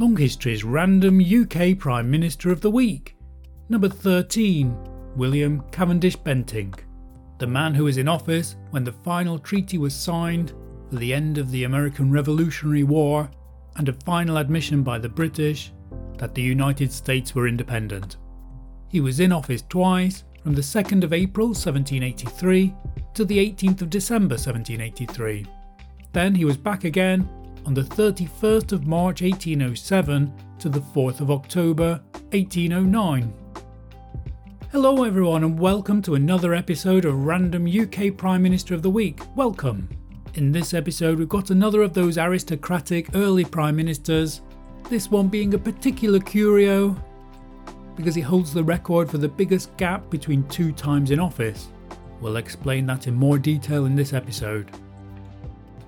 Long History's random UK Prime Minister of the Week. Number 13, William Cavendish Bentinck, the man who was in office when the final treaty was signed for the end of the American Revolutionary War and a final admission by the British that the United States were independent. He was in office twice from the 2nd of April 1783 to the 18th of December 1783. Then he was back again on the 31st of March 1807 to the 4th of October 1809. Hello, everyone, and welcome to another episode of Random UK Prime Minister of the Week. Welcome. In this episode, we've got another of those aristocratic early Prime Ministers, this one being a particular curio because he holds the record for the biggest gap between two times in office. We'll explain that in more detail in this episode.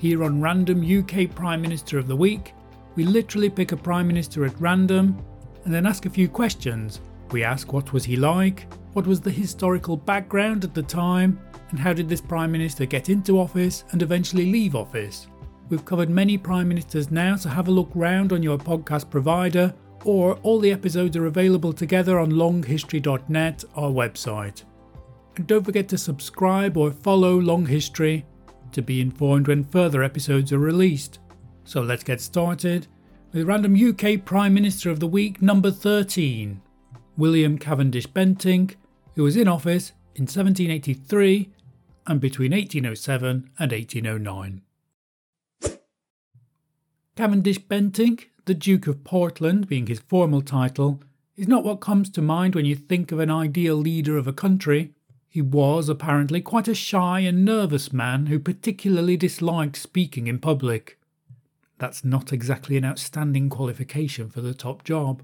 Here on Random UK Prime Minister of the Week, we literally pick a Prime Minister at random and then ask a few questions. We ask what was he like, what was the historical background at the time, and how did this Prime Minister get into office and eventually leave office. We've covered many Prime Ministers now, so have a look round on your podcast provider, or all the episodes are available together on longhistory.net, our website. And don't forget to subscribe or follow Long History to be informed when further episodes are released. So let's get started with random UK Prime Minister of the Week number 13, William Cavendish Bentinck, who was in office in 1783 and between 1807 and 1809. Cavendish Bentinck, the Duke of Portland being his formal title, is not what comes to mind when you think of an ideal leader of a country. He was apparently quite a shy and nervous man who particularly disliked speaking in public. That's not exactly an outstanding qualification for the top job.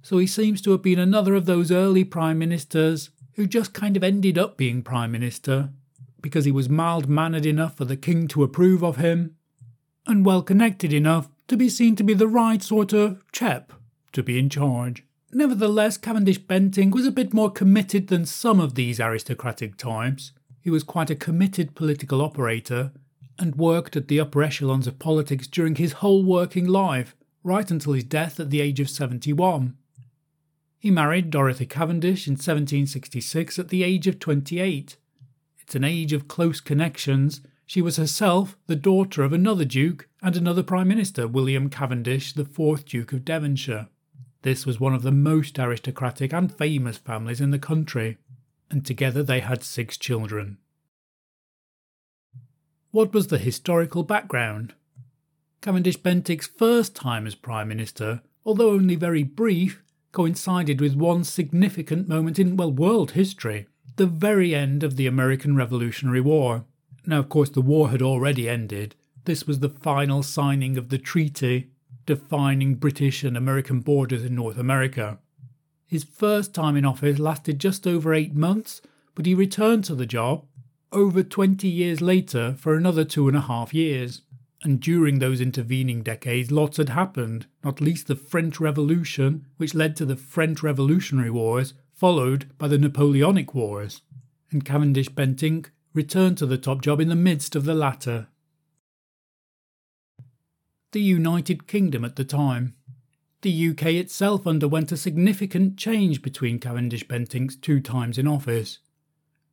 So he seems to have been another of those early prime ministers who just kind of ended up being prime minister because he was mild mannered enough for the king to approve of him and well connected enough to be seen to be the right sort of chap to be in charge. Nevertheless, Cavendish Bentinck was a bit more committed than some of these aristocratic types. He was quite a committed political operator and worked at the upper echelons of politics during his whole working life, right until his death at the age of 71. He married Dorothy Cavendish in 1766 at the age of 28. It's an age of close connections. She was herself the daughter of another Duke and another Prime Minister, William Cavendish, the fourth Duke of Devonshire. This was one of the most aristocratic and famous families in the country, and together they had six children. What was the historical background? Cavendish Bentinck's first time as Prime Minister, although only very brief, coincided with one significant moment in, well, world history the very end of the American Revolutionary War. Now, of course, the war had already ended. This was the final signing of the treaty defining British and American borders in North America. His first time in office lasted just over eight months, but he returned to the job over 20 years later for another two and a half years. And during those intervening decades, lots had happened, not least the French Revolution, which led to the French Revolutionary Wars, followed by the Napoleonic Wars. And Cavendish Bentinck returned to the top job in the midst of the latter the United Kingdom at the time. The UK itself underwent a significant change between Cavendish Bentinck's two times in office.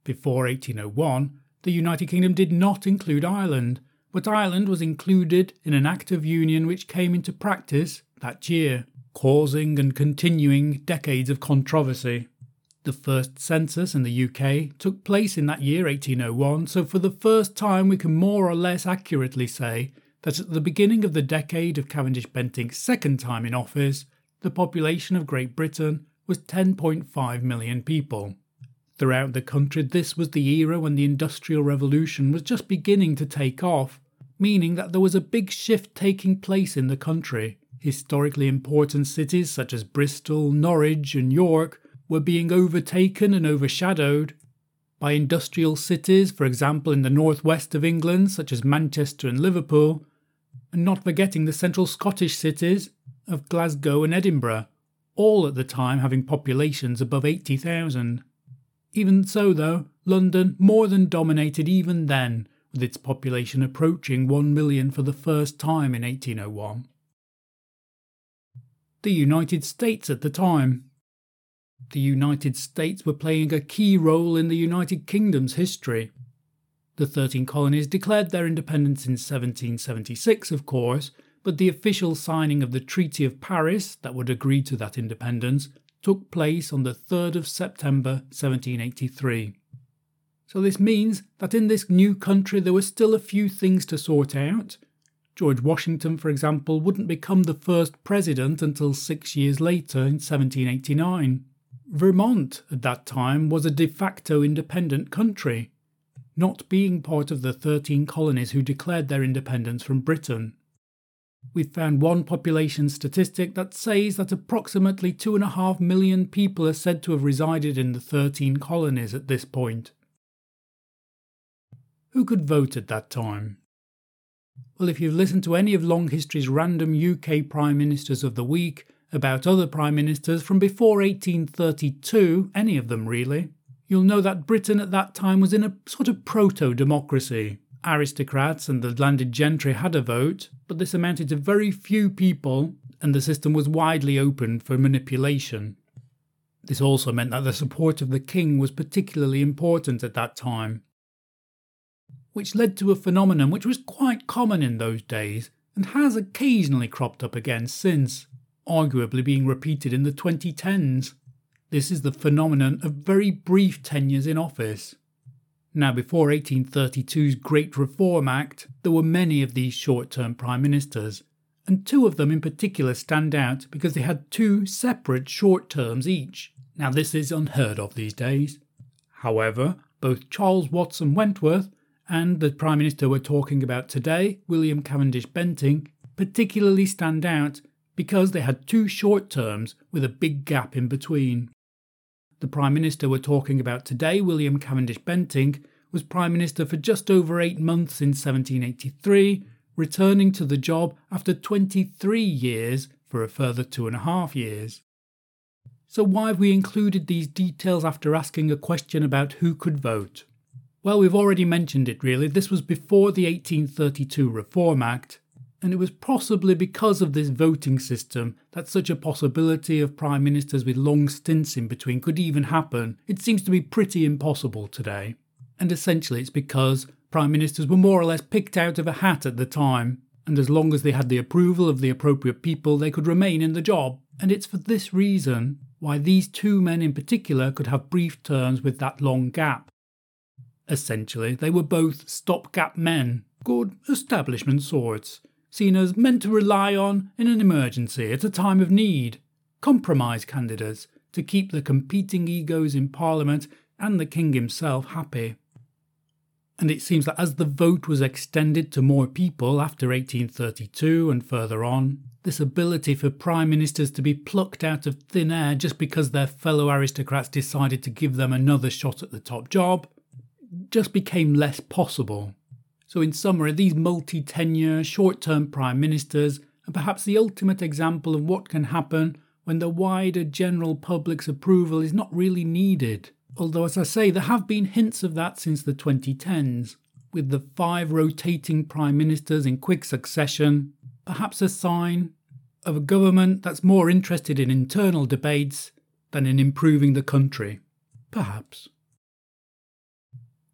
Before 1801, the United Kingdom did not include Ireland, but Ireland was included in an Act of Union which came into practice that year, causing and continuing decades of controversy. The first census in the UK took place in that year 1801, so for the first time we can more or less accurately say that at the beginning of the decade of Cavendish Bentinck's second time in office, the population of Great Britain was 10.5 million people. Throughout the country, this was the era when the Industrial Revolution was just beginning to take off, meaning that there was a big shift taking place in the country. Historically important cities such as Bristol, Norwich, and York were being overtaken and overshadowed by industrial cities, for example, in the northwest of England, such as Manchester and Liverpool, and not forgetting the central Scottish cities of Glasgow and Edinburgh, all at the time having populations above 80,000. Even so, though, London more than dominated even then, with its population approaching 1 million for the first time in 1801. the United States at the time. The United States were playing a key role in the United Kingdom's history. The 13 colonies declared their independence in 1776, of course, but the official signing of the Treaty of Paris that would agree to that independence took place on the 3rd of September 1783. So this means that in this new country there were still a few things to sort out. George Washington, for example, wouldn't become the first president until six years later in 1789. Vermont, at that time, was a de facto independent country, not being part of the 13 colonies who declared their independence from Britain. We've found one population statistic that says that approximately 2.5 million people are said to have resided in the 13 colonies at this point. Who could vote at that time? Well, if you've listened to any of long history's random UK Prime Ministers of the Week about other Prime Ministers from before 1832, any of them really, you'll know that Britain at that time was in a sort of proto democracy. Aristocrats and the landed gentry had a vote, but this amounted to very few people, and the system was widely open for manipulation. This also meant that the support of the king was particularly important at that time, which led to a phenomenon which was quite common in those days and has occasionally cropped up again since, arguably being repeated in the 2010s. This is the phenomenon of very brief tenures in office. Now, before 1832's Great Reform Act, there were many of these short term prime ministers, and two of them in particular stand out because they had two separate short terms each. Now, this is unheard of these days. However, both Charles Watson Wentworth and the Prime Minister we're talking about today, William Cavendish Bentinck, particularly stand out because they had two short terms with a big gap in between. The Prime Minister we're talking about today, William Cavendish Bentinck, was Prime Minister for just over eight months in 1783, returning to the job after 23 years for a further two and a half years. So, why have we included these details after asking a question about who could vote? Well, we've already mentioned it really. This was before the 1832 Reform Act, and it was possibly because of this voting system that such a possibility of prime ministers with long stints in between could even happen. It seems to be pretty impossible today. And essentially, it's because prime ministers were more or less picked out of a hat at the time, and as long as they had the approval of the appropriate people, they could remain in the job. And it's for this reason why these two men in particular could have brief terms with that long gap. Essentially, they were both stopgap men, good establishment sorts, seen as meant to rely on in an emergency at a time of need, compromise candidates to keep the competing egos in Parliament and the King himself happy. And it seems that as the vote was extended to more people after 1832 and further on, this ability for prime ministers to be plucked out of thin air just because their fellow aristocrats decided to give them another shot at the top job just became less possible. So, in summary, these multi tenure, short term prime ministers are perhaps the ultimate example of what can happen when the wider general public's approval is not really needed. Although, as I say, there have been hints of that since the 2010s, with the five rotating prime ministers in quick succession, perhaps a sign of a government that's more interested in internal debates than in improving the country. Perhaps.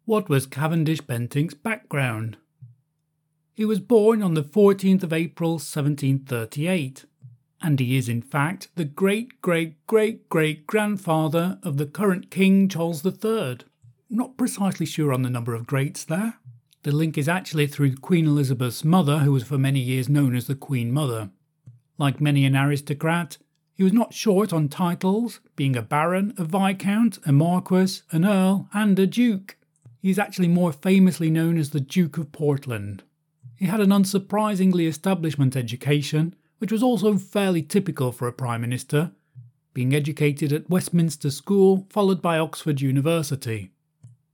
What was Cavendish Bentinck's background? He was born on the 14th of April 1738, and he is in fact the great great great great grandfather of the current King Charles III. Not precisely sure on the number of greats there. The link is actually through Queen Elizabeth's mother, who was for many years known as the Queen Mother. Like many an aristocrat, he was not short on titles, being a baron, a viscount, a marquis, an earl, and a duke. He is actually more famously known as the Duke of Portland. He had an unsurprisingly establishment education, which was also fairly typical for a Prime Minister, being educated at Westminster School followed by Oxford University.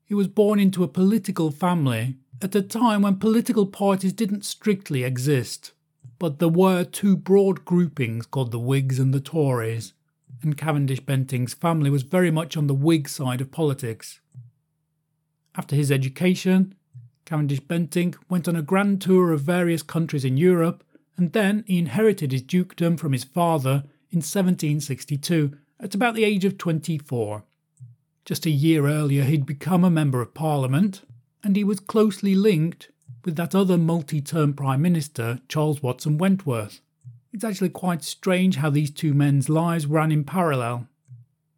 He was born into a political family at a time when political parties didn't strictly exist, but there were two broad groupings called the Whigs and the Tories, and Cavendish Bentinck's family was very much on the Whig side of politics. After his education, Cavendish Bentinck went on a grand tour of various countries in Europe, and then he inherited his dukedom from his father in 1762 at about the age of 24. Just a year earlier, he'd become a Member of Parliament, and he was closely linked with that other multi term Prime Minister, Charles Watson Wentworth. It's actually quite strange how these two men's lives ran in parallel,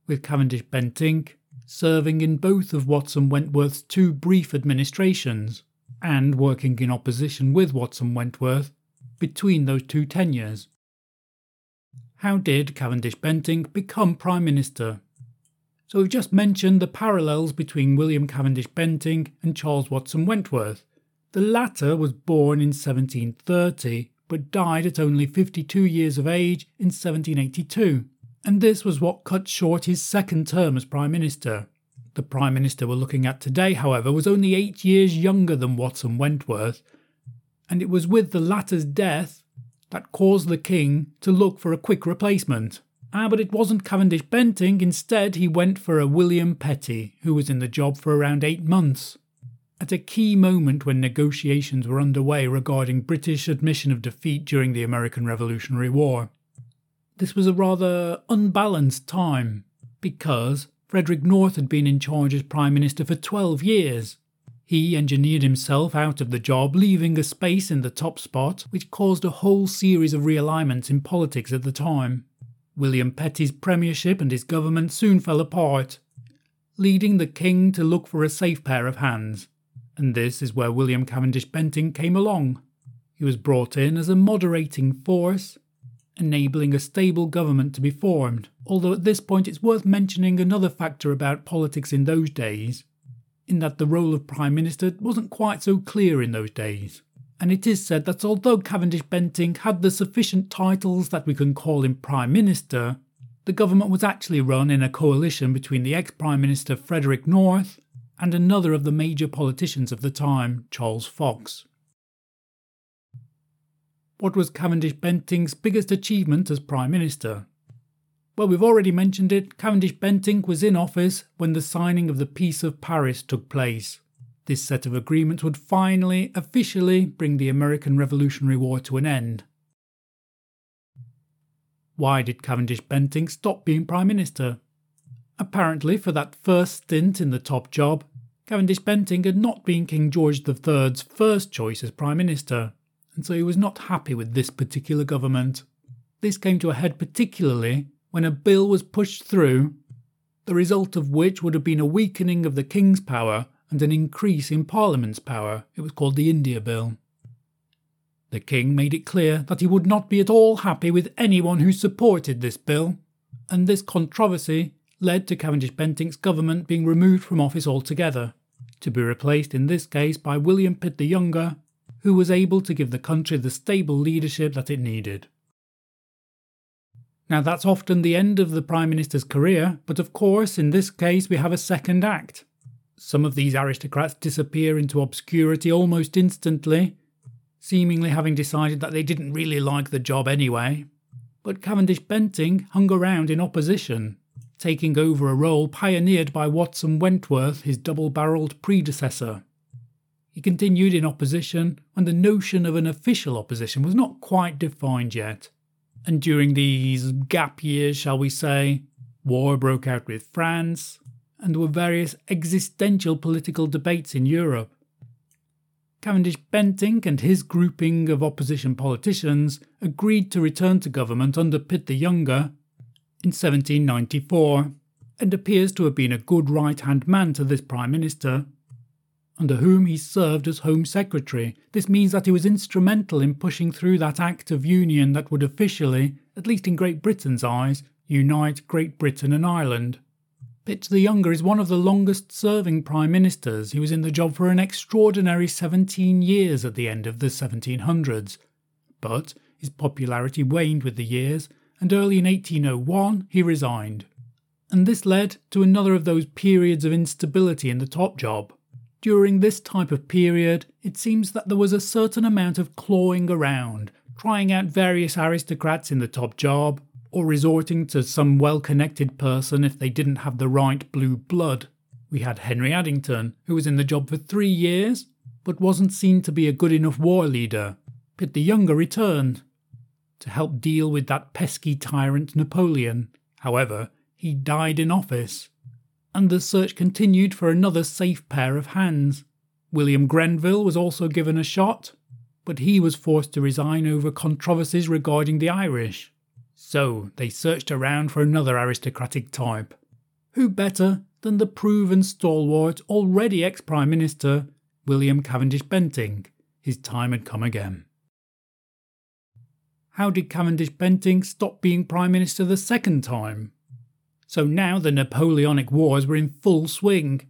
with Cavendish Bentinck serving in both of Watson Wentworth's two brief administrations and working in opposition with Watson Wentworth between those two tenures. How did Cavendish Bentinck become Prime Minister? So we've just mentioned the parallels between William Cavendish Bentinck and Charles Watson Wentworth. The latter was born in 1730 but died at only 52 years of age in 1782, and this was what cut short his second term as Prime Minister. The Prime Minister we're looking at today, however, was only eight years younger than Watson Wentworth, and it was with the latter's death that caused the King to look for a quick replacement. Ah, but it wasn't Cavendish Bentinck, instead, he went for a William Petty, who was in the job for around eight months. At a key moment when negotiations were underway regarding British admission of defeat during the American Revolutionary War. This was a rather unbalanced time, because Frederick North had been in charge as Prime Minister for 12 years, he engineered himself out of the job, leaving a space in the top spot, which caused a whole series of realignments in politics at the time. William Petty's premiership and his government soon fell apart, leading the king to look for a safe pair of hands. And this is where William Cavendish Bentinck came along. He was brought in as a moderating force, enabling a stable government to be formed. Although at this point it's worth mentioning another factor about politics in those days in that the role of Prime Minister wasn't quite so clear in those days. And it is said that although Cavendish Bentinck had the sufficient titles that we can call him Prime Minister, the government was actually run in a coalition between the ex Prime Minister Frederick North and another of the major politicians of the time, Charles Fox. What was Cavendish Bentinck's biggest achievement as Prime Minister? Well, we've already mentioned it. Cavendish Bentinck was in office when the signing of the Peace of Paris took place. This set of agreements would finally, officially, bring the American Revolutionary War to an end. Why did Cavendish Bentinck stop being Prime Minister? Apparently, for that first stint in the top job, Cavendish Bentinck had not been King George III's first choice as Prime Minister, and so he was not happy with this particular government. This came to a head particularly when a bill was pushed through, the result of which would have been a weakening of the King's power and an increase in Parliament's power. It was called the India Bill. The King made it clear that he would not be at all happy with anyone who supported this bill, and this controversy led to Cavendish Bentinck's government being removed from office altogether, to be replaced in this case by William Pitt the Younger, who was able to give the country the stable leadership that it needed. Now, that's often the end of the Prime Minister's career, but of course, in this case, we have a second act. Some of these aristocrats disappear into obscurity almost instantly, seemingly having decided that they didn't really like the job anyway. But Cavendish Bentinck hung around in opposition, taking over a role pioneered by Watson Wentworth, his double barrelled predecessor. He continued in opposition when the notion of an official opposition was not quite defined yet and during these gap years, shall we say, war broke out with France, and there were various existential political debates in Europe. Cavendish Bentinck and his grouping of opposition politicians agreed to return to government under Pitt the Younger in 1794, and appears to have been a good right hand man to this Prime Minister under whom he served as Home Secretary. This means that he was instrumental in pushing through that Act of Union that would officially, at least in Great Britain's eyes, unite Great Britain and Ireland. Pitt the Younger is one of the longest serving Prime Ministers. He was in the job for an extraordinary 17 years at the end of the 1700s. But his popularity waned with the years, and early in 1801 he resigned. And this led to another of those periods of instability in the top job. During this type of period, it seems that there was a certain amount of clawing around, trying out various aristocrats in the top job, or resorting to some well connected person if they didn't have the right blue blood. We had Henry Addington, who was in the job for three years, but wasn't seen to be a good enough war leader. Pitt the Younger returned. to help deal with that pesky tyrant Napoleon. However, he died in office. And the search continued for another safe pair of hands. William Grenville was also given a shot, but he was forced to resign over controversies regarding the Irish. So they searched around for another aristocratic type. Who better than the proven stalwart, already ex Prime Minister, William Cavendish Bentinck? His time had come again. How did Cavendish Bentinck stop being Prime Minister the second time? So now the Napoleonic Wars were in full swing.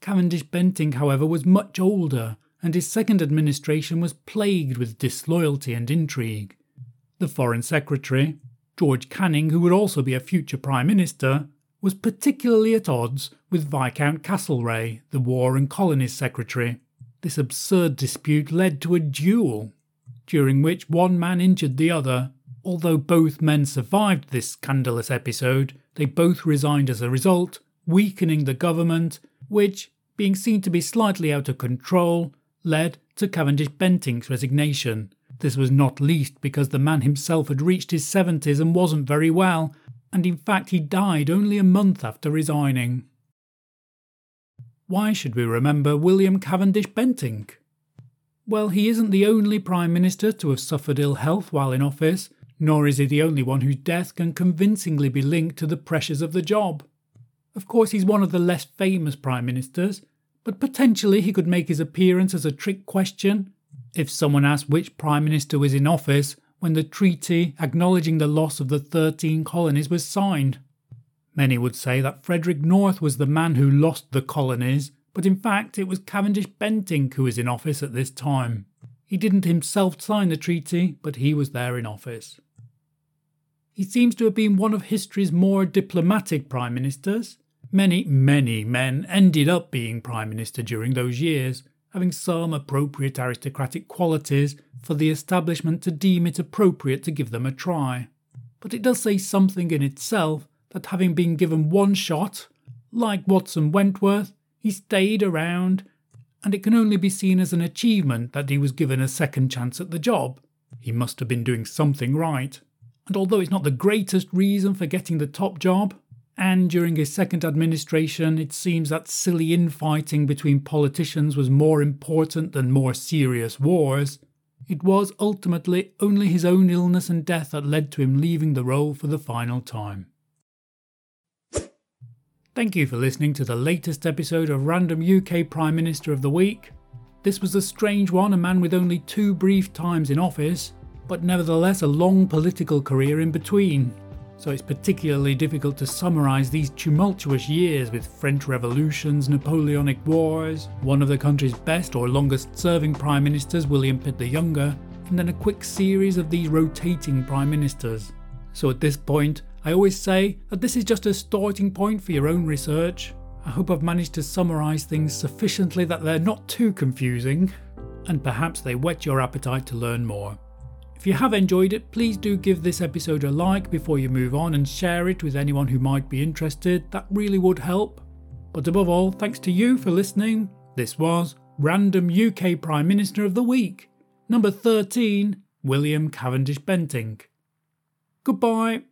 Cavendish Bentinck, however, was much older, and his second administration was plagued with disloyalty and intrigue. The Foreign Secretary, George Canning, who would also be a future Prime Minister, was particularly at odds with Viscount Castlereagh, the War and Colonies Secretary. This absurd dispute led to a duel, during which one man injured the other. Although both men survived this scandalous episode, they both resigned as a result, weakening the government, which, being seen to be slightly out of control, led to Cavendish Bentinck's resignation. This was not least because the man himself had reached his 70s and wasn't very well, and in fact he died only a month after resigning. Why should we remember William Cavendish Bentinck? Well, he isn't the only Prime Minister to have suffered ill health while in office, nor is he the only one whose death can convincingly be linked to the pressures of the job. Of course, he's one of the less famous Prime Ministers, but potentially he could make his appearance as a trick question if someone asked which Prime Minister was in office when the treaty acknowledging the loss of the 13 colonies was signed. Many would say that Frederick North was the man who lost the colonies, but in fact it was Cavendish Bentinck who was in office at this time. He didn't himself sign the treaty, but he was there in office. He seems to have been one of history's more diplomatic prime ministers. Many, many men ended up being prime minister during those years, having some appropriate aristocratic qualities for the establishment to deem it appropriate to give them a try. But it does say something in itself that having been given one shot, like Watson Wentworth, he stayed around, and it can only be seen as an achievement that he was given a second chance at the job. He must have been doing something right. And although it's not the greatest reason for getting the top job, and during his second administration, it seems that silly infighting between politicians was more important than more serious wars. It was ultimately only his own illness and death that led to him leaving the role for the final time. Thank you for listening to the latest episode of Random UK Prime Minister of the Week. This was a strange one, a man with only two brief times in office, but nevertheless a long political career in between so it's particularly difficult to summarise these tumultuous years with French revolutions, Napoleonic wars, one of the country's best or longest serving prime ministers, William Pitt the Younger, and then a quick series of these rotating prime ministers. So at this point, I always say that this is just a starting point for your own research. I hope I've managed to summarise things sufficiently that they're not too confusing, and perhaps they whet your appetite to learn more. If you have enjoyed it, please do give this episode a like before you move on and share it with anyone who might be interested. That really would help. But above all, thanks to you for listening. This was Random UK Prime Minister of the Week, number 13, William Cavendish Bentinck. Goodbye.